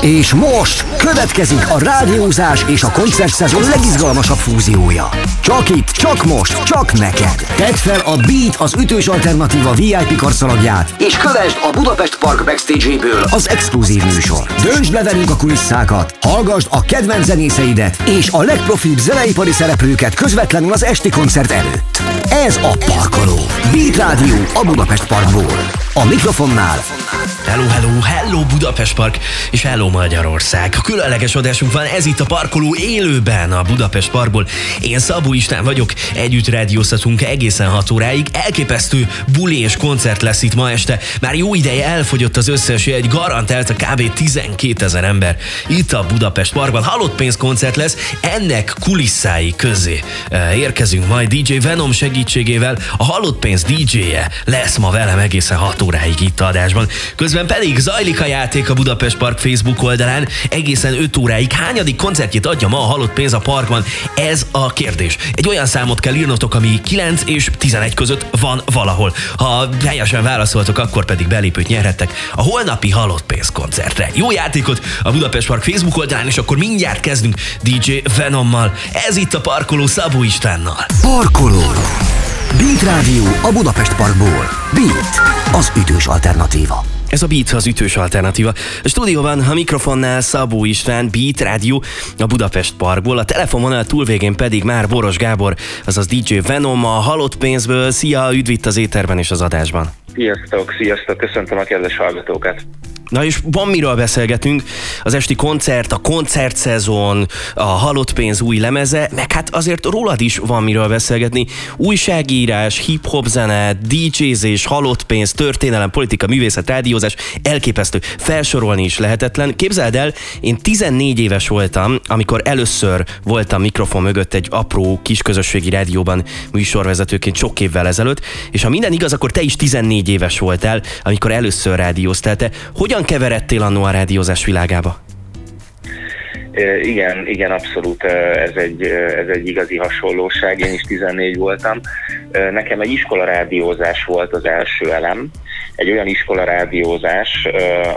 És most következik a rádiózás és a koncertszezon legizgalmasabb fúziója. Csak itt, csak most, csak neked. Tedd fel a Beat az ütős alternatíva VIP karszalagját, és kövesd a Budapest Park backstage-ből az exkluzív műsor. Döntsd le velünk a kulisszákat, hallgasd a kedvenc zenészeidet és a legprofibb zeneipari szereplőket közvetlenül az esti koncert előtt. Ez a Parkoló. Beat Rádió a Budapest Parkból. A mikrofonnál Hello, hello, hello Budapest Park, és hello Magyarország. A különleges adásunk van, ez itt a parkoló élőben a Budapest Parkból. Én Szabó István vagyok, együtt rádióztatunk egészen 6 óráig. Elképesztő buli és koncert lesz itt ma este. Már jó ideje elfogyott az összes egy garantált a kb. 12 ezer ember. Itt a Budapest Parkban halott pénzkoncert lesz, ennek kulisszái közé eh, érkezünk majd DJ Venom segítségével. A halott pénz DJ-je lesz ma velem egészen 6 óráig itt a adásban. Közben Közben pedig zajlik a játék a Budapest Park Facebook oldalán. Egészen 5 óráig hányadik koncertjét adja ma a halott pénz a parkban? Ez a kérdés. Egy olyan számot kell írnotok, ami 9 és 11 között van valahol. Ha helyesen válaszoltok, akkor pedig belépőt nyerhettek a holnapi halott pénz koncertre. Jó játékot a Budapest Park Facebook oldalán, és akkor mindjárt kezdünk DJ Venommal. Ez itt a parkoló Szabó Istvánnal. Parkoló. Beat Rádió a Budapest Parkból. Beat, az ütős alternatíva. Ez a Beat az ütős alternatíva. A stúdióban a mikrofonnál Szabó István, Beat Rádió a Budapest Parkból, a telefonvonal túlvégén pedig már Boros Gábor, azaz DJ Venom a halott pénzből. Szia, üdvitt az éterben és az adásban. Sziasztok, sziasztok, köszöntöm a kedves hallgatókat. Na és van miről beszélgetünk, az esti koncert, a koncertszezon, a halott pénz új lemeze, meg hát azért rólad is van miről beszélgetni. Újságírás, hip-hop zene, DJ-zés, halott pénz, történelem, politika, művészet, rádiózás, elképesztő, felsorolni is lehetetlen. Képzeld el, én 14 éves voltam, amikor először voltam mikrofon mögött egy apró kis közösségi rádióban műsorvezetőként sok évvel ezelőtt, és ha minden igaz, akkor te is 14 éves voltál, amikor először rádióztál. Te hogyan hogyan keveredtél annó a rádiózás világába? Igen, igen, abszolút ez egy, ez egy igazi hasonlóság. Én is 14 voltam. Nekem egy iskola rádiózás volt az első elem, egy olyan iskola rádiózás,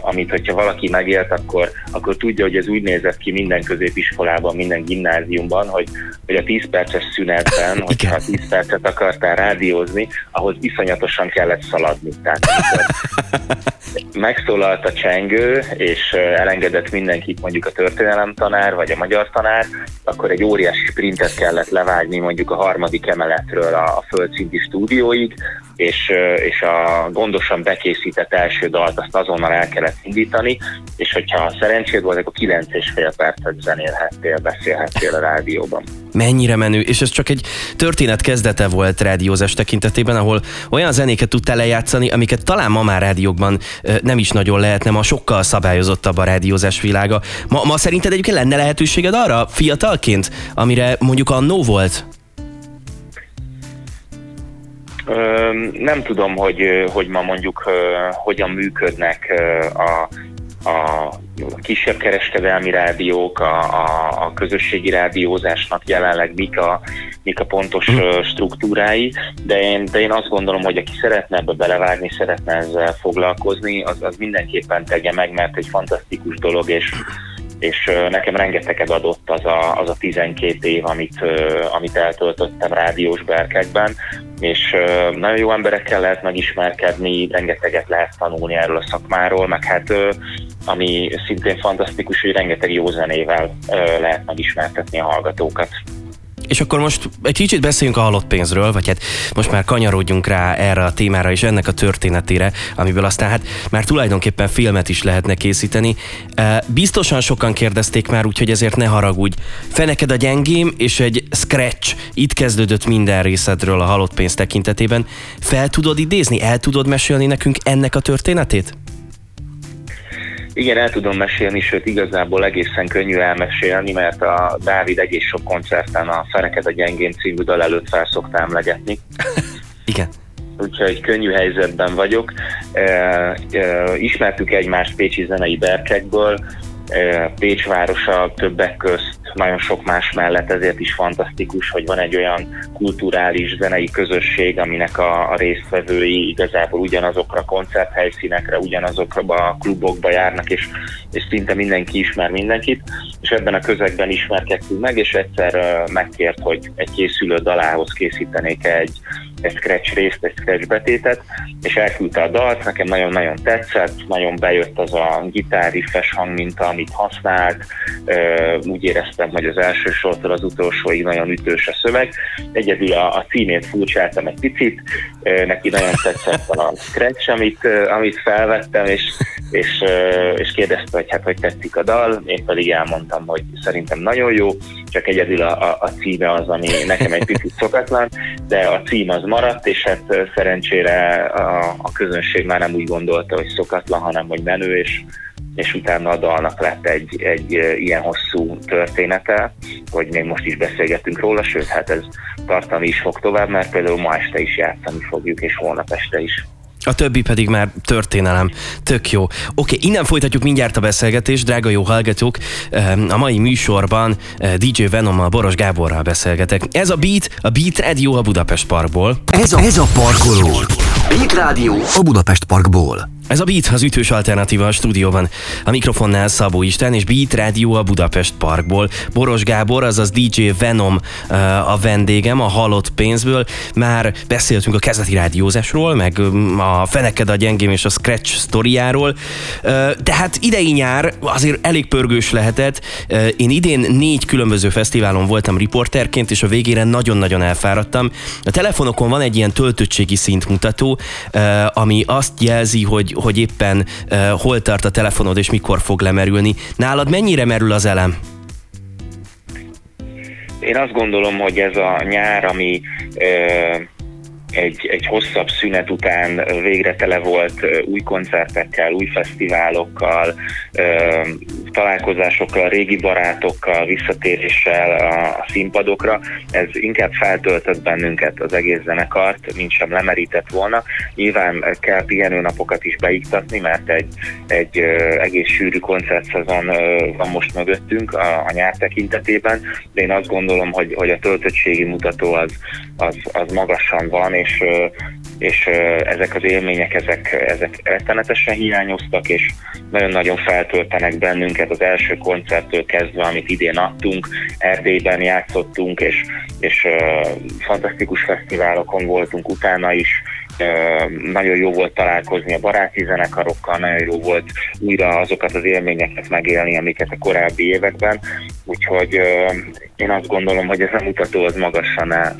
amit hogyha valaki megélt, akkor, akkor tudja, hogy ez úgy nézett ki minden középiskolában, minden gimnáziumban, hogy, hogy a 10 perces szünetben, hogyha 10 percet akartál rádiózni, ahhoz iszonyatosan kellett szaladni. Tehát megszólalt a csengő, és elengedett mindenkit mondjuk a történelem tanár, vagy a magyar tanár, akkor egy óriási sprintet kellett levágni mondjuk a harmadik emeletről a, a földszinti stúdióig, és, és a gondosan bekészített első dalt azt azonnal el kellett indítani, és hogyha szerencséd volt, akkor 9 és fél percet zenélhettél, beszélhettél a rádióban. Mennyire menő, és ez csak egy történet kezdete volt rádiózás tekintetében, ahol olyan zenéket tudtál lejátszani, amiket talán ma már rádiókban nem is nagyon lehetne, ma sokkal szabályozottabb a rádiózás világa. Ma, ma szerinted egyébként lenne lehetőséged arra fiatalként, amire mondjuk a no volt? Nem tudom, hogy, hogy ma mondjuk hogyan működnek a, a kisebb kereskedelmi rádiók, a, a, a közösségi rádiózásnak jelenleg mik a, mik a pontos struktúrái, de én, de én azt gondolom, hogy aki szeretne ebbe belevágni, szeretne ezzel foglalkozni, az, az mindenképpen tegye meg, mert egy fantasztikus dolog, és és nekem rengeteget adott az a, az a 12 év, amit, amit eltöltöttem rádiós berkekben, és nagyon jó emberekkel lehet megismerkedni, rengeteget lehet tanulni erről a szakmáról, meg hát ami szintén fantasztikus, hogy rengeteg jó zenével lehet megismertetni a hallgatókat. És akkor most egy kicsit beszéljünk a halott pénzről, vagy hát most már kanyarodjunk rá erre a témára és ennek a történetére, amiből aztán hát már tulajdonképpen filmet is lehetne készíteni. Biztosan sokan kérdezték már, úgyhogy ezért ne haragudj. Feneked a gyengém, és egy scratch. Itt kezdődött minden részedről a halott pénz tekintetében. Fel tudod idézni, el tudod mesélni nekünk ennek a történetét? Igen, el tudom mesélni, sőt igazából egészen könnyű elmesélni, mert a Dávid egész sok koncerten a Fereked a gyengén című dal előtt fel szokta emlegetni. Igen. Úgyhogy könnyű helyzetben vagyok. E, e, ismertük egymást Pécsi zenei berkekből, e, Pécs városa többek közt nagyon sok más mellett, ezért is fantasztikus, hogy van egy olyan kulturális zenei közösség, aminek a, a résztvevői igazából ugyanazokra a koncerthelyszínekre, ugyanazokra a klubokba járnak, és, és szinte mindenki ismer mindenkit, és ebben a közegben ismerkedtünk meg, és egyszer megkért, hogy egy készülő dalához készítenék egy, egy scratch részt, egy scratch betétet, és elküldte a dalt, nekem nagyon-nagyon tetszett, nagyon bejött az a gitárriffes hangminta, amit használt, úgy éreztem, hogy az első sortól az utolsóig nagyon ütős a szöveg. Egyedül a, a címét furcsáltam egy picit, neki nagyon tetszett a scratch, amit, amit felvettem, és, és, és kérdezte, hogy hát hogy tetszik a dal, én pedig elmondtam, hogy szerintem nagyon jó, csak egyedül a, a, a címe az, ami nekem egy picit szokatlan, de a cím az maradt, és hát szerencsére a, a közönség már nem úgy gondolta, hogy szokatlan, hanem hogy menő, és és utána a dalnak lett egy, egy ilyen hosszú története, hogy még most is beszélgetünk róla, sőt, hát ez tartani is fog tovább, mert például ma este is játszani fogjuk, és holnap este is. A többi pedig már történelem. Tök jó. Oké, innen folytatjuk mindjárt a beszélgetést, drága jó hallgatók. A mai műsorban DJ Venommal, Boros Gáborral beszélgetek. Ez a Beat, a Beat Radio a Budapest Parkból. Ez a, ez a parkoló. Beat Radio a Budapest Parkból. Ez a Beat, az ütős alternatíva a stúdióban. A mikrofonnál Szabó Isten és Beat Radio a Budapest Parkból. Boros Gábor, azaz DJ Venom a vendégem, a halott pénzből. Már beszéltünk a kezdeti rádiózásról, meg a Feneked a gyengém és a Scratch sztoriáról. De hát idei nyár azért elég pörgős lehetett. Én idén négy különböző fesztiválon voltam riporterként, és a végére nagyon-nagyon elfáradtam. A telefonokon van egy ilyen töltöttségi szintmutató, ami azt jelzi, hogy hogy éppen uh, hol tart a telefonod és mikor fog lemerülni. Nálad mennyire merül az elem? Én azt gondolom, hogy ez a nyár, ami uh, egy, egy hosszabb szünet után végre tele volt új koncertekkel, új fesztiválokkal, találkozásokkal, régi barátokkal, visszatéréssel a, színpadokra. Ez inkább feltöltött bennünket az egész zenekart, mint sem lemerített volna. Nyilván kell pihenőnapokat is beiktatni, mert egy, egy egész sűrű koncertszezon van most mögöttünk a, a nyár tekintetében, de én azt gondolom, hogy, hogy a töltöttségi mutató az, az, az magasan van, és, és ezek az élmények, ezek, ezek rettenetesen hiányoztak, és nagyon-nagyon feltöltenek bennünket az első koncerttől kezdve, amit idén adtunk, Erdélyben játszottunk, és, és fantasztikus fesztiválokon voltunk utána is, nagyon jó volt találkozni a baráti zenekarokkal, nagyon jó volt újra azokat az élményeket megélni, amiket a korábbi években, úgyhogy én azt gondolom, hogy ez a mutató az magasan áll.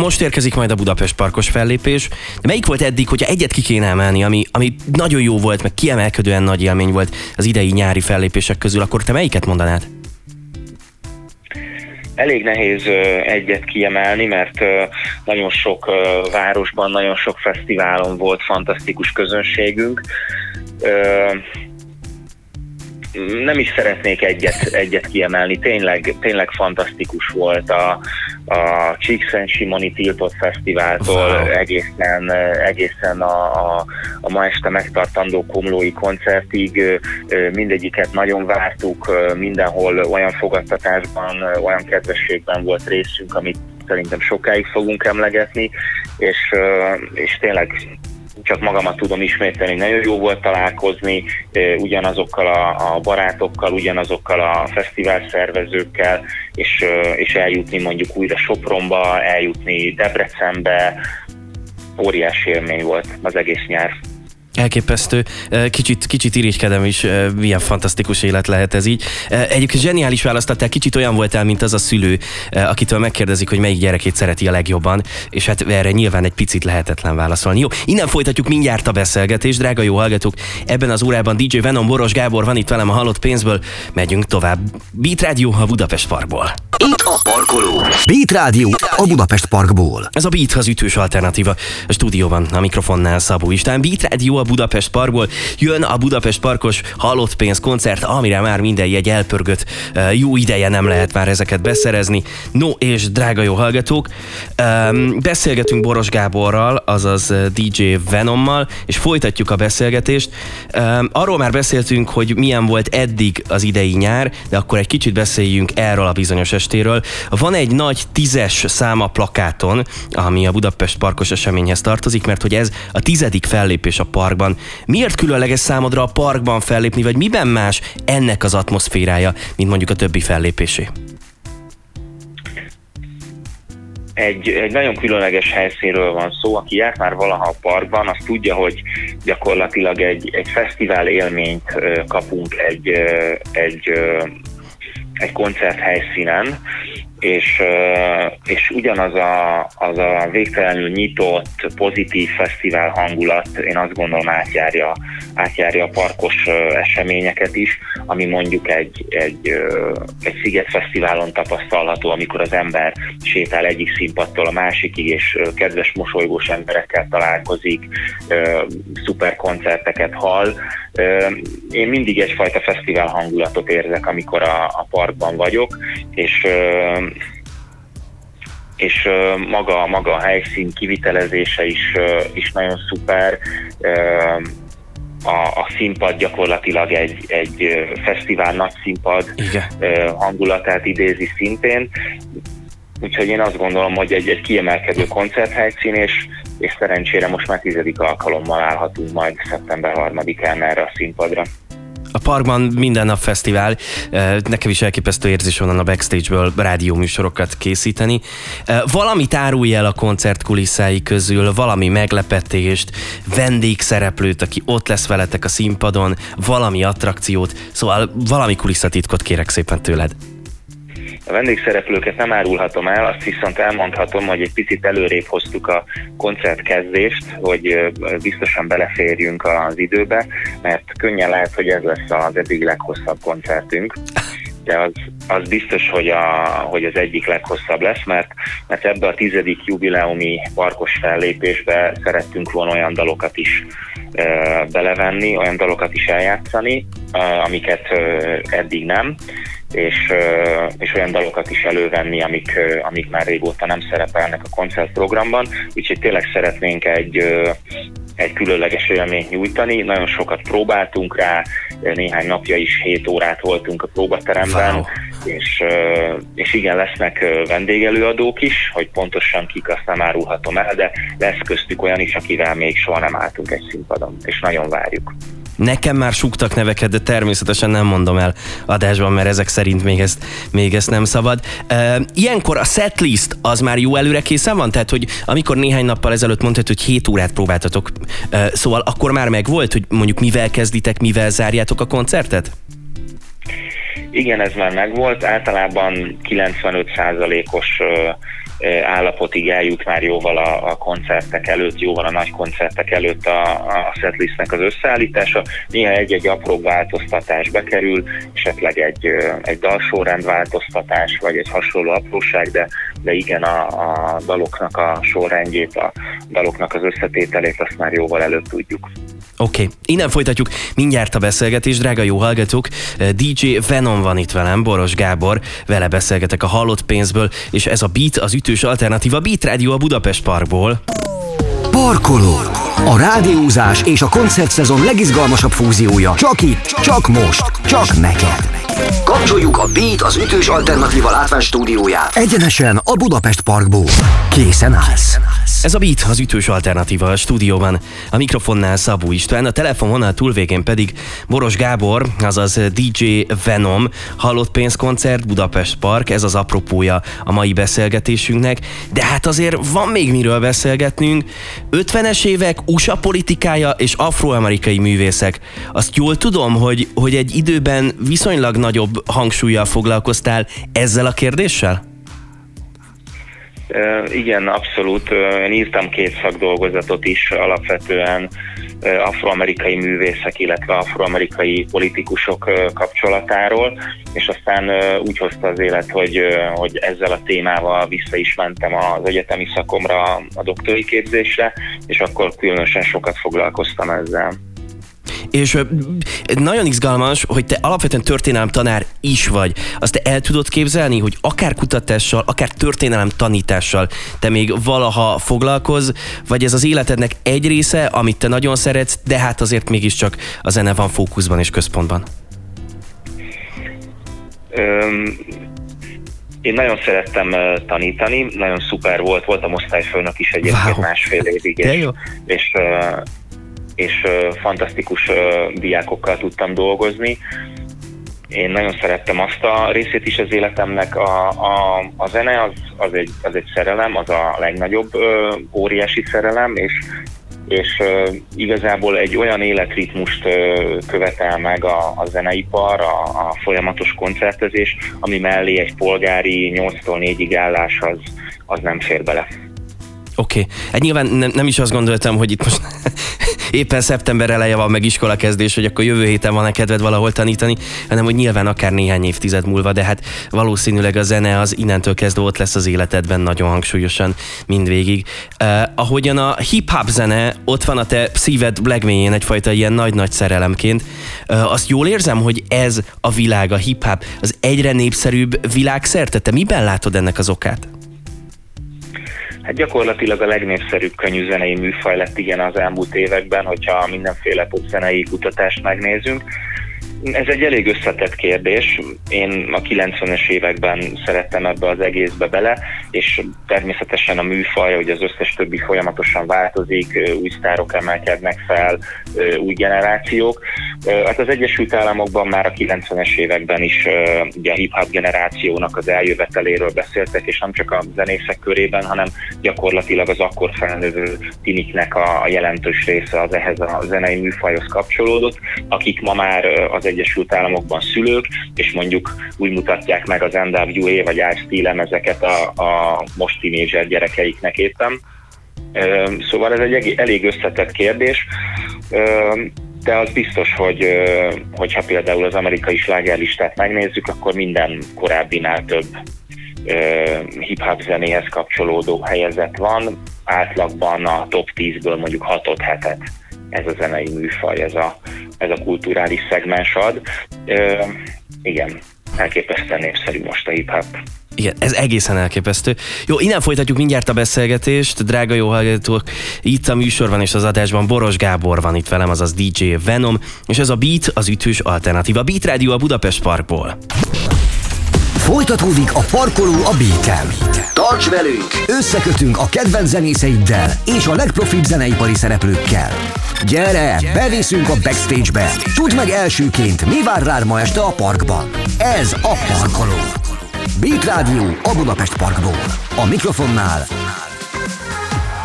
Most érkezik majd a Budapest Parkos fellépés. De melyik volt eddig, hogyha egyet ki kéne emelni, ami, ami nagyon jó volt, meg kiemelkedően nagy élmény volt az idei nyári fellépések közül, akkor te melyiket mondanád? Elég nehéz egyet kiemelni, mert nagyon sok városban, nagyon sok fesztiválon volt fantasztikus közönségünk nem is szeretnék egyet, egyet kiemelni, tényleg, tényleg fantasztikus volt a, a Csíkszent Simoni Tiltott Fesztiváltól wow. egészen, egészen a, a, a ma este megtartandó komlói koncertig mindegyiket nagyon vártuk, mindenhol olyan fogadtatásban, olyan kedvességben volt részünk, amit szerintem sokáig fogunk emlegetni, és, és tényleg csak magamat tudom ismételni, nagyon jó volt találkozni ugyanazokkal a, a barátokkal, ugyanazokkal a fesztivál szervezőkkel, és, és eljutni mondjuk újra Sopronba, eljutni Debrecenbe, óriási élmény volt az egész nyár. Elképesztő. Kicsit, kicsit irigykedem is, milyen fantasztikus élet lehet ez így. Egyébként zseniális választottál, kicsit olyan voltál, mint az a szülő, akitől megkérdezik, hogy melyik gyerekét szereti a legjobban, és hát erre nyilván egy picit lehetetlen válaszolni. Jó, innen folytatjuk mindjárt a beszélgetést, drága jó hallgatók. Ebben az órában DJ Venom Boros Gábor van itt velem a halott pénzből. Megyünk tovább. Beat Radio a Budapest Parkból. Itt a parkoló. Beat Radio a Budapest Parkból. Ez a Beat az ütős alternatíva. A stúdióban a mikrofonnál Szabó István. Beat Radio a Budapest Parkból. Jön a Budapest Parkos halott pénz koncert, amire már minden jegy elpörgött. Jó ideje nem lehet már ezeket beszerezni. No és drága jó hallgatók, beszélgetünk Boros Gáborral, azaz DJ Venommal, és folytatjuk a beszélgetést. Arról már beszéltünk, hogy milyen volt eddig az idei nyár, de akkor egy kicsit beszéljünk erről a bizonyos estéről. Van egy nagy tízes száma plakáton, ami a Budapest parkos eseményhez tartozik, mert hogy ez a tizedik fellépés a parkban. Miért különleges számodra a parkban fellépni, vagy miben más ennek az atmoszférája, mint mondjuk a többi fellépésé? egy, egy nagyon különleges helyszínről van szó, aki járt már valaha a parkban, az tudja, hogy gyakorlatilag egy, egy fesztivál élményt kapunk egy, egy, egy koncert helyszínen, és, és ugyanaz a, az a végtelenül nyitott, pozitív fesztivál hangulat, én azt gondolom átjárja, átjárja a parkos eseményeket is, ami mondjuk egy, egy, egy Sziget Fesztiválon tapasztalható, amikor az ember sétál egyik színpadtól a másikig, és kedves, mosolygós emberekkel találkozik, szuper koncerteket hall. Én mindig egyfajta fesztivál hangulatot érzek, amikor a, a parkban vagyok, és és maga, maga a helyszín kivitelezése is, is nagyon szuper. A, a színpad gyakorlatilag egy, egy fesztivál nagy színpad Igen. hangulatát idézi szintén. Úgyhogy én azt gondolom, hogy egy, egy kiemelkedő koncerthelyszín, és, és szerencsére most már tizedik alkalommal állhatunk majd szeptember 3-án erre a színpadra a parkban minden nap fesztivál, nekem is elképesztő érzés onnan a backstage-ből rádióműsorokat készíteni. Valamit árulj el a koncert kulisszái közül, valami meglepetést, vendégszereplőt, aki ott lesz veletek a színpadon, valami attrakciót, szóval valami kulisszatitkot kérek szépen tőled. A vendégszereplőket nem árulhatom el, azt viszont elmondhatom, hogy egy picit előrébb hoztuk a koncert kezdést, hogy biztosan beleférjünk az időbe, mert könnyen lehet, hogy ez lesz az eddig leghosszabb koncertünk. De az, az biztos, hogy, a, hogy az egyik leghosszabb lesz, mert, mert ebbe a tizedik jubileumi parkos fellépésbe szerettünk volna olyan dalokat is e, belevenni, olyan dalokat is eljátszani, e, amiket e, eddig nem, és, és olyan dalokat is elővenni, amik, amik már régóta nem szerepelnek a koncertprogramban, úgyhogy tényleg szeretnénk egy, egy különleges élményt nyújtani. Nagyon sokat próbáltunk rá, néhány napja is 7 órát voltunk a próbateremben, wow. és, és igen, lesznek vendégelőadók is, hogy pontosan kik azt nem árulhatom el, de lesz köztük olyan is, akivel még soha nem álltunk egy színpadon, és nagyon várjuk. Nekem már súgtak neveket, de természetesen nem mondom el adásban, mert ezek szerint még ezt, még ezt nem szabad. Ilyenkor a setlist az már jó előre készen van? Tehát, hogy amikor néhány nappal ezelőtt mondtad, hogy 7 órát próbáltatok, szóval akkor már meg volt, hogy mondjuk mivel kezditek, mivel zárjátok a koncertet? Igen, ez már megvolt. Általában 95%-os állapotig eljut már jóval a, a koncertek előtt, jóval a nagy koncertek előtt a, a setlistnek az összeállítása. Néha egy-egy apró változtatás bekerül, esetleg egy, egy dalsorrend változtatás, vagy egy hasonló apróság, de, de igen, a, a daloknak a sorrendjét, a daloknak az összetételét azt már jóval előtt tudjuk. Oké, okay. innen folytatjuk mindjárt a beszélgetést, drága jó hallgatók. DJ Venom van itt velem, Boros Gábor, vele beszélgetek a hallott pénzből, és ez a Beat, az ütős alternatíva Beat Radio a Budapest Parkból. Parkoló. A rádiózás és a koncertszezon legizgalmasabb fúziója. Csak itt, csak most, csak neked. Kapcsoljuk a Beat az ütős alternatíva látvány stúdióját. Egyenesen a Budapest Parkból. Készen állsz. Ez a Beat az ütős alternatíva a stúdióban. A mikrofonnál Szabó István, a telefononál túlvégén pedig Boros Gábor, azaz DJ Venom, Hallott pénzkoncert Budapest Park, ez az apropója a mai beszélgetésünknek, de hát azért van még miről beszélgetnünk. 50-es évek, USA politikája és afroamerikai művészek. Azt jól tudom, hogy, hogy egy időben viszonylag nagyobb hangsúlyjal foglalkoztál ezzel a kérdéssel? Igen, abszolút. Én írtam két szakdolgozatot is alapvetően afroamerikai művészek, illetve afroamerikai politikusok kapcsolatáról, és aztán úgy hozta az élet, hogy, hogy ezzel a témával vissza is mentem az egyetemi szakomra, a doktori képzésre, és akkor különösen sokat foglalkoztam ezzel. És nagyon izgalmas, hogy te alapvetően történelem tanár is vagy. Azt te el tudod képzelni, hogy akár kutatással, akár történelem tanítással te még valaha foglalkoz, vagy ez az életednek egy része, amit te nagyon szeretsz, de hát azért mégiscsak a zene van fókuszban és központban? Öm, én nagyon szerettem tanítani, nagyon szuper volt, voltam osztályfőnök is egyébként wow. másfél évig, és, és és fantasztikus diákokkal tudtam dolgozni. Én nagyon szerettem azt a részét is az életemnek. A, a, a zene az, az, egy, az egy szerelem, az a legnagyobb óriási szerelem, és és igazából egy olyan életritmust uh, követel meg a, a zeneipar, a, a folyamatos koncertezés, ami mellé egy polgári 8-tól 4-ig állás az, az nem fér bele. Oké. Okay. Hát nyilván nem, nem is azt gondoltam, hogy itt most éppen szeptember eleje van, meg iskola kezdés, hogy akkor jövő héten van-e kedved valahol tanítani, hanem hogy nyilván akár néhány évtized múlva, de hát valószínűleg a zene az innentől kezdve ott lesz az életedben nagyon hangsúlyosan mindvégig. Uh, ahogyan a hip-hop zene ott van a te szíved legmélyén egyfajta ilyen nagy-nagy szerelemként, uh, azt jól érzem, hogy ez a világ, a hip-hop az egyre népszerűbb világszerte. Te miben látod ennek az okát? Hát gyakorlatilag a legnépszerűbb zenei műfaj lett igen az elmúlt években, hogyha mindenféle popzenei kutatást megnézünk. Ez egy elég összetett kérdés. Én a 90-es években szerettem ebbe az egészbe bele, és természetesen a műfaj, hogy az összes többi folyamatosan változik, új sztárok emelkednek fel, új generációk. Hát az Egyesült Államokban már a 90-es években is ugye a hip-hop generációnak az eljöveteléről beszéltek, és nem csak a zenészek körében, hanem gyakorlatilag az akkor felnövő tiniknek a jelentős része az ehhez a zenei műfajhoz kapcsolódott, akik ma már az Egyesült Államokban szülők, és mondjuk úgy mutatják meg az NWA vagy Ice-T lemezeket a, a most tínézser gyerekeiknek éppen. Szóval ez egy elég összetett kérdés de az biztos, hogy hogyha például az amerikai slágerlistát megnézzük, akkor minden korábbinál több hip-hop zenéhez kapcsolódó helyezet van. Átlagban a top 10-ből mondjuk 6 hetet ez a zenei műfaj, ez a, ez a kulturális szegmens ad. Ö, igen, elképesztően népszerű most a hip-hop. Igen, ez egészen elképesztő. Jó, innen folytatjuk mindjárt a beszélgetést. Drága jó hallgatók, itt a műsorban és az adásban Boros Gábor van itt velem, azaz DJ Venom, és ez a Beat az ütős alternatíva. Beat Radio a Budapest Parkból. Folytatódik a parkoló a beat Tarts velünk! Összekötünk a kedvenc zenészeiddel és a legprofibb zeneipari szereplőkkel. Gyere, beviszünk a backstage-be! Tudd meg elsőként, mi vár rád ma este a parkban. Ez a parkoló. Beat Rádió a Budapest Parkból. A mikrofonnál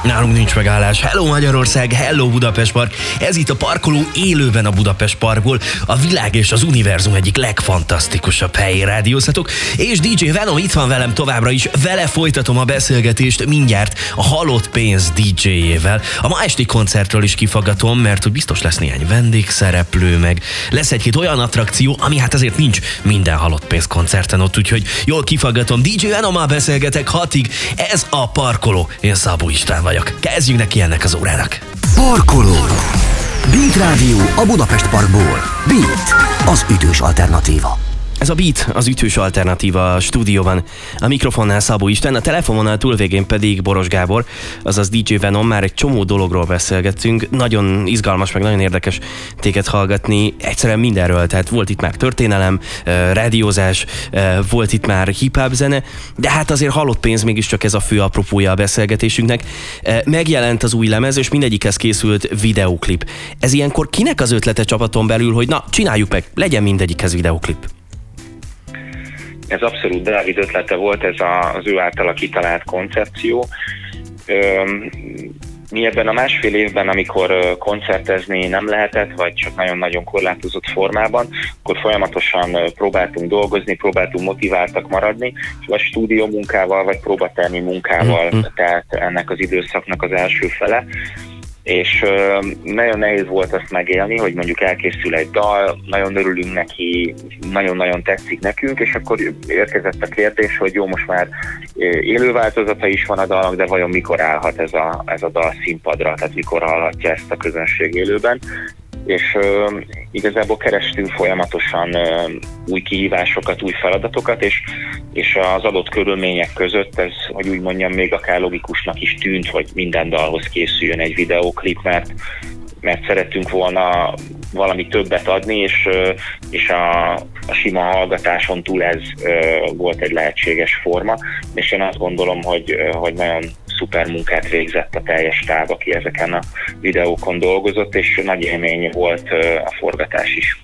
Nálunk nincs megállás. Hello Magyarország, hello Budapest Park. Ez itt a parkoló élőben a Budapest Parkból. A világ és az univerzum egyik legfantasztikusabb helyén rádiózhatok. És DJ Venom itt van velem továbbra is. Vele folytatom a beszélgetést mindjárt a halott pénz DJ-jével. A ma esti koncertről is kifagatom, mert hogy biztos lesz néhány vendégszereplő, meg lesz egy-két olyan attrakció, ami hát azért nincs minden halott pénz koncerten ott, úgyhogy jól kifagatom. DJ Venommal beszélgetek hatig. Ez a parkoló. Én Szabó István vagyok vagyok. Kezdjünk neki ennek az órának. Parkoló. Beat Rádió a Budapest Parkból. Beat, az ütős alternatíva. Ez a Beat, az ütős alternatíva a stúdióban. A mikrofonnál Szabó Isten, a telefononál túlvégén pedig Boros Gábor, azaz DJ Venom, már egy csomó dologról beszélgettünk. Nagyon izgalmas, meg nagyon érdekes téged hallgatni. Egyszerűen mindenről, tehát volt itt már történelem, rádiózás, volt itt már hip-hop zene, de hát azért halott pénz mégiscsak ez a fő apropója a beszélgetésünknek. Megjelent az új lemez, és mindegyikhez készült videóklip. Ez ilyenkor kinek az ötlete csapaton belül, hogy na, csináljuk meg, legyen mindegyikhez videóklip? Ez abszolút Dávid ötlete volt, ez a, az ő általa kitalált koncepció. Mi ebben a másfél évben, amikor koncertezni nem lehetett, vagy csak nagyon-nagyon korlátozott formában, akkor folyamatosan próbáltunk dolgozni, próbáltunk motiváltak maradni, vagy stúdió munkával, vagy próbatermi munkával, mm-hmm. tehát ennek az időszaknak az első fele és nagyon nehéz volt azt megélni, hogy mondjuk elkészül egy dal, nagyon örülünk neki, nagyon-nagyon tetszik nekünk, és akkor érkezett a kérdés, hogy jó, most már élő változata is van a dalnak, de vajon mikor állhat ez a, ez a dal színpadra, tehát mikor hallhatja ezt a közönség élőben és uh, igazából kerestünk folyamatosan uh, új kihívásokat, új feladatokat, és, és az adott körülmények között ez, hogy úgy mondjam, még akár logikusnak is tűnt, hogy minden dalhoz készüljön egy videóklip, mert mert szerettünk volna valami többet adni, és, és a, a sima hallgatáson túl ez volt egy lehetséges forma, és én azt gondolom, hogy, hogy nagyon szuper munkát végzett a teljes táv, aki ezeken a videókon dolgozott, és nagy élmény volt a forgatás is.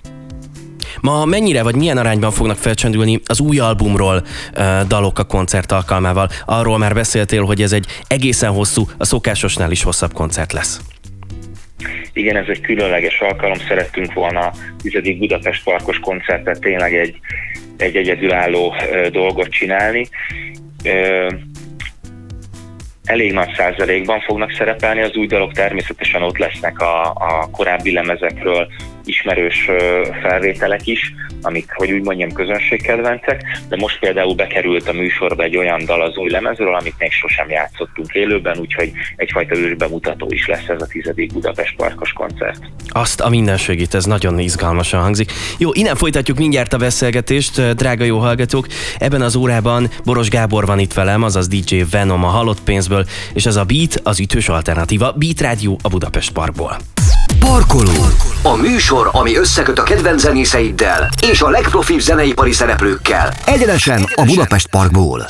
Ma mennyire vagy milyen arányban fognak felcsendülni az új albumról uh, dalok a koncert alkalmával? Arról már beszéltél, hogy ez egy egészen hosszú, a szokásosnál is hosszabb koncert lesz. Igen, ez egy különleges alkalom, szerettünk volna a 10. Budapest Parkos koncertet tényleg egy, egy egyedülálló uh, dolgot csinálni. Uh, elég nagy százalékban fognak szerepelni. Az új dalok, természetesen ott lesznek a, a korábbi lemezekről ismerős felvételek is, amik, hogy úgy mondjam, közönségkedvencek, de most például bekerült a műsorba egy olyan dal az új lemezről, amit még sosem játszottunk élőben, úgyhogy egyfajta ősbemutató is lesz ez a tizedik Budapest Parkos koncert. Azt a mindenségét, ez nagyon izgalmasan hangzik. Jó, innen folytatjuk mindjárt a beszélgetést, drága jó hallgatók. Ebben az órában Boros Gábor van itt velem, azaz DJ Venom a halott pénzből, és ez a Beat az ütős alternatíva, Beat Rádió a Budapest Parkból. Parkoló. A műsor, ami összeköt a kedvenc zenészeiddel és a legprofibb zeneipari szereplőkkel. Egyenesen a Budapest Parkból.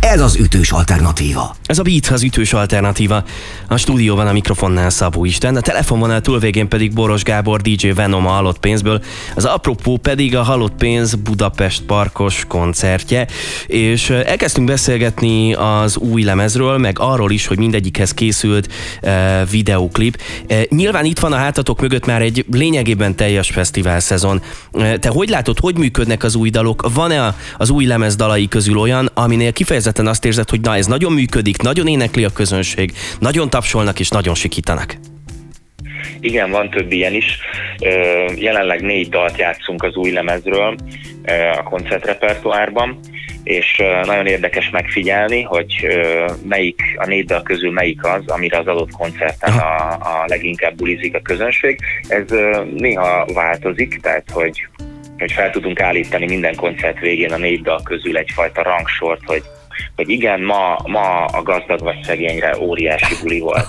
Ez az ütős alternatíva. Ez a Beat az ütős alternatíva. A stúdióban a mikrofonnál Szabó Isten, a telefonvonal túlvégén pedig Boros Gábor DJ Venom a halott pénzből, az apropó pedig a halott pénz Budapest parkos koncertje, és elkezdtünk beszélgetni az új lemezről, meg arról is, hogy mindegyikhez készült uh, videóklip. Uh, nyilván itt van a hátatok mögött már egy lényegében teljes fesztivál szezon. Uh, te hogy látod, hogy működnek az új dalok? Van-e az új lemez dalai közül olyan, aminél kifejezetten kifejezetten azt érzed, hogy na ez nagyon működik, nagyon énekli a közönség, nagyon tapsolnak és nagyon sikítanak. Igen, van több ilyen is. Jelenleg négy dalt játszunk az új lemezről a koncertrepertoárban, és nagyon érdekes megfigyelni, hogy melyik a négy dal közül melyik az, amire az adott koncerten a, a leginkább bulizik a közönség. Ez néha változik, tehát hogy hogy fel tudunk állítani minden koncert végén a négy dal közül egyfajta rangsort, hogy hogy igen, ma, ma a gazdag vagy szegényre óriási buli volt.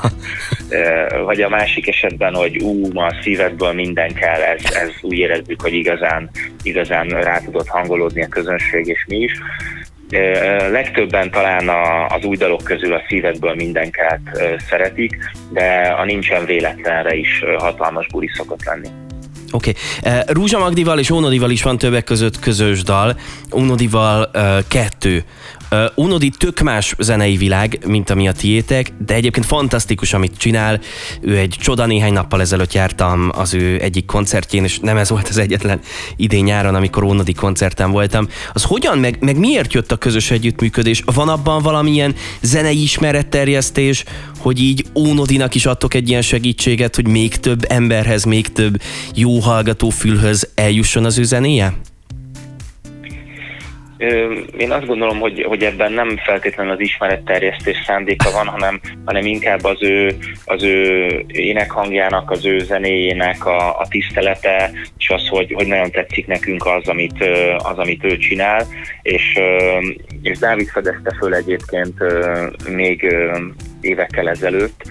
Vagy a másik esetben, hogy ú, ma a szívedből minden kell, ez, ez úgy érezzük, hogy igazán, igazán rá tudott hangolódni a közönség, és mi is. Legtöbben talán az új dalok közül a szívedből mindenket szeretik, de a nincsen véletlenre is hatalmas buli szokott lenni. Oké. Okay. Rúzsa Magdival és Ónodival is van többek között közös dal. Ónodival kettő Uh, Unodi tök más zenei világ, mint ami a tiétek, de egyébként fantasztikus, amit csinál. Ő egy csoda néhány nappal ezelőtt jártam az ő egyik koncertjén, és nem ez volt az egyetlen idén nyáron, amikor Unodi koncerten voltam. Az hogyan, meg, meg miért jött a közös együttműködés? Van abban valamilyen zenei ismeretterjesztés, hogy így Ónodinak is adtok egy ilyen segítséget, hogy még több emberhez, még több jó hallgató fülhöz eljusson az ő zenéje? Én azt gondolom, hogy, hogy ebben nem feltétlenül az ismeretterjesztés szándéka van, hanem, hanem inkább az ő, az ő énekhangjának, az ő zenéjének a, a tisztelete, és az, hogy, hogy nagyon tetszik nekünk az, amit, az, amit ő csinál, és, és Dávid fedezte föl egyébként még évekkel ezelőtt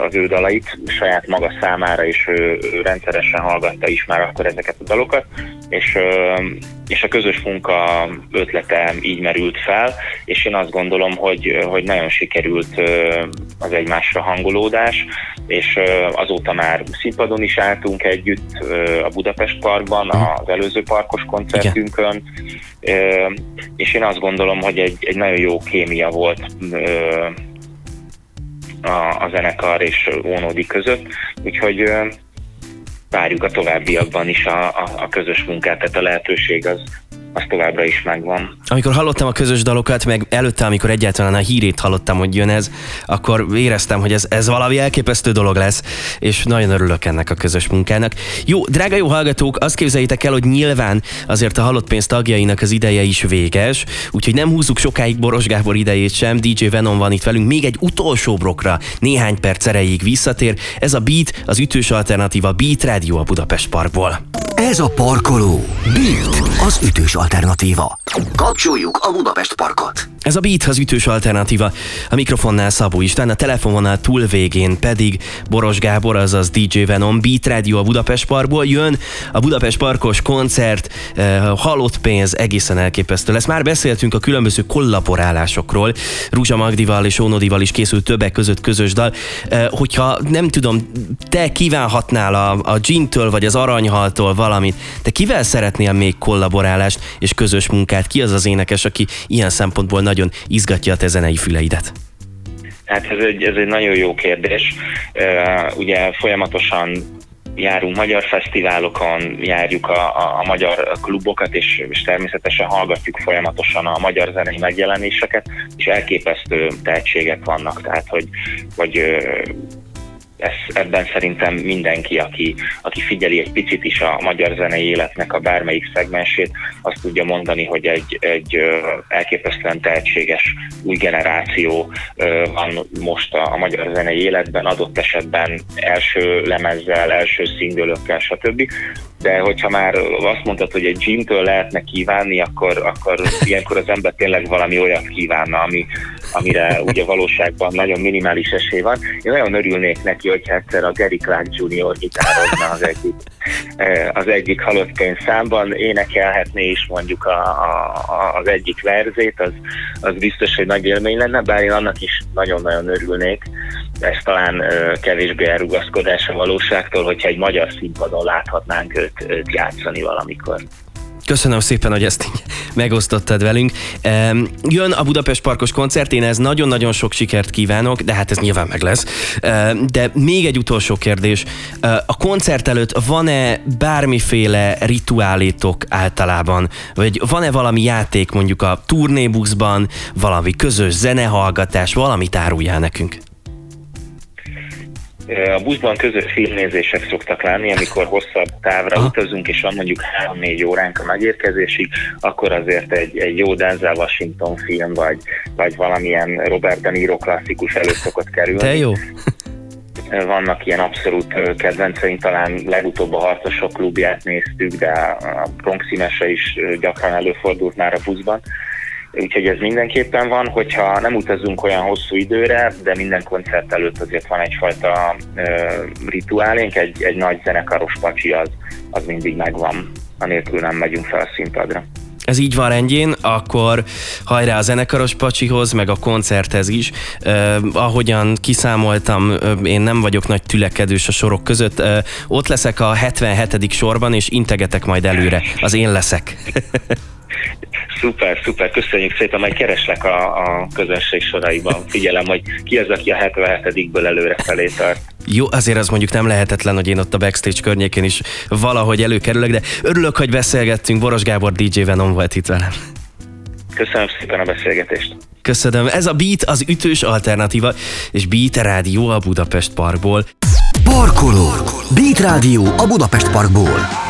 az ő dalait saját maga számára, és ő, ő rendszeresen hallgatta is már akkor ezeket a dalokat, és, és a közös munka ötlete így merült fel, és én azt gondolom, hogy, hogy nagyon sikerült az egymásra hangolódás, és azóta már színpadon is álltunk együtt a Budapest Parkban, az előző parkos koncertünkön, és én azt gondolom, hogy egy, egy nagyon jó kémia volt a, a zenekar és Ónódi között, úgyhogy várjuk a továbbiakban is a, a, a közös munkát, tehát a lehetőség az, az továbbra is megvan. Amikor hallottam a közös dalokat, meg előtte, amikor egyáltalán a hírét hallottam, hogy jön ez, akkor éreztem, hogy ez, ez valami elképesztő dolog lesz, és nagyon örülök ennek a közös munkának. Jó, drága jó hallgatók, azt képzeljétek el, hogy nyilván azért a halott pénz tagjainak az ideje is véges, úgyhogy nem húzzuk sokáig Boros Gábor idejét sem, DJ Venom van itt velünk, még egy utolsó brokra néhány perc erejéig visszatér. Ez a Beat, az ütős alternatíva Beat Radio a Budapest Parkból. Ez a parkoló. Beat, az ütős alternatíva. Kapcsoljuk a Budapest Parkot. Ez a Beat az ütős alternatíva. A mikrofonnál Szabó István, a telefononál túl végén pedig Boros Gábor, azaz DJ Venom, Beat Radio a Budapest Parkból jön. A Budapest Parkos koncert, eh, halott pénz, egészen elképesztő lesz. Már beszéltünk a különböző kollaborálásokról. Rúzsa Magdival és Ónodival is készült többek között közös dal. Eh, hogyha nem tudom, te kívánhatnál a, a Gintől vagy az Aranyhaltól valamit, te kivel szeretnél még kollaborálást és közös munkát? Ki az az énekes, aki ilyen szempontból nagyon izgatja a te zenei füleidet? Hát ez egy, ez egy nagyon jó kérdés. Ugye folyamatosan járunk magyar fesztiválokon, járjuk a, a, a magyar klubokat, és, és természetesen hallgatjuk folyamatosan a magyar zenei megjelenéseket, és elképesztő tehetségek vannak, tehát hogy, hogy ez, ebben szerintem mindenki, aki, aki figyeli egy picit is a magyar zenei életnek a bármelyik szegmensét, azt tudja mondani, hogy egy, egy elképesztően tehetséges új generáció van most a, a magyar zenei életben, adott esetben első lemezzel, első szingölökkel, stb. De hogyha már azt mondtad, hogy egy gymtől lehetne kívánni, akkor, akkor ilyenkor az ember tényleg valami olyat kívánna, ami, amire ugye valóságban nagyon minimális esély van. Én nagyon örülnék neki, hogy egyszer a Gary Clark Jr. gitározna az egyik, eh, az egyik halott számban, énekelhetné is mondjuk a, a, az egyik verzét, az, az biztos, hogy nagy élmény lenne, bár én annak is nagyon-nagyon örülnék. Ez talán eh, kevésbé elrugaszkodás a valóságtól, hogyha egy magyar színpadon láthatnánk őt, őt játszani valamikor. Köszönöm szépen, hogy ezt így megosztottad velünk. Jön a Budapest Parkos koncert, én ez nagyon-nagyon sok sikert kívánok, de hát ez nyilván meg lesz. De még egy utolsó kérdés. A koncert előtt van-e bármiféle rituálétok általában? Vagy van-e valami játék mondjuk a turnébuszban, valami közös zenehallgatás, valamit áruljál nekünk? A buszban közös filmnézések szoktak lenni, amikor hosszabb távra Aha. utazunk, és van mondjuk 3-4 óránk a megérkezésig, akkor azért egy, egy jó Denzel Washington film, vagy, vagy valamilyen Robert De Niro klasszikus elő szokott kerülni. Te jó! Vannak ilyen abszolút kedvenceink, talán legutóbb a Harcosok klubját néztük, de a Bronx is gyakran előfordult már a buszban úgyhogy ez mindenképpen van, hogyha nem utazunk olyan hosszú időre, de minden koncert előtt azért van egyfajta ö, rituálénk, egy, egy nagy zenekaros pacsi az, az mindig megvan, anélkül nem megyünk fel a színpadra ez így van rendjén, akkor hajrá a zenekaros pacsihoz, meg a koncerthez is. Uh, ahogyan kiszámoltam, uh, én nem vagyok nagy tülekedős a sorok között. Uh, ott leszek a 77. sorban, és integetek majd előre. Az én leszek. Szuper, szuper, köszönjük szépen, majd kereslek a, a közönség soraiban. Figyelem, hogy ki az, aki a 77-ből előre felé tart. Jó, azért az mondjuk nem lehetetlen, hogy én ott a backstage környékén is valahogy előkerülök, de örülök, hogy beszélgettünk. Boros Gábor DJ Venom volt itt velem. Köszönöm szépen a beszélgetést. Köszönöm. Ez a Beat az ütős alternatíva, és Beat Rádió a Budapest Parkból. Parkoló! Beat Rádió a Budapest Parkból.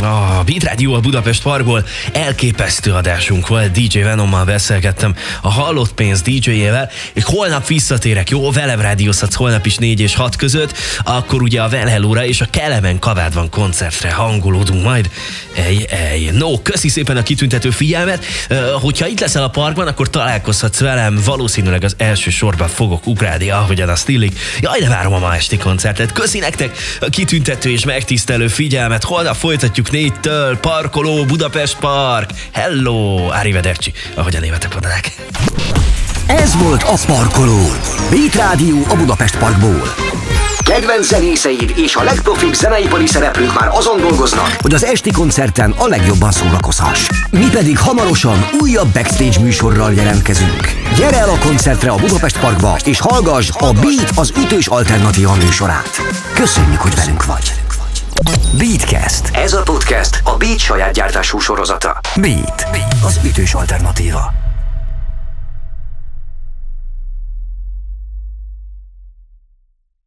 A Beat Radio a Budapest Parkból elképesztő adásunk volt, DJ Venommal beszélgettem a Hallott Pénz DJ-jével, és holnap visszatérek, jó, velem rádiózhatsz holnap is 4 és 6 között, akkor ugye a Velhelóra és a Kelemen Kavádban koncertre hangolódunk majd. Ej, ej. No, köszi szépen a kitüntető figyelmet. Hogyha itt leszel a parkban, akkor találkozhatsz velem, valószínűleg az első sorban fogok ugrálni, ahogyan azt illik. Jaj, de várom a ma esti koncertet. Köszi nektek a kitüntető és megtisztelő figyelmet. Holnap folytatjuk folytatjuk négytől, parkoló, Budapest Park. Hello, arrivederci, ahogy a németek mondanák. Ez volt a Parkoló. Beat Rádió a Budapest Parkból. Kedvenc zenészeid és a legprofibb zeneipari szereplők már azon dolgoznak, hogy az esti koncerten a legjobban szórakozhass. Mi pedig hamarosan újabb backstage műsorral jelentkezünk. Gyere el a koncertre a Budapest Parkba, és hallgass a Beat az ütős alternatíva műsorát. Köszönjük, hogy velünk vagy! Beatcast. Ez a podcast a Beat saját gyártású sorozata. Beat. Az ütős alternatíva.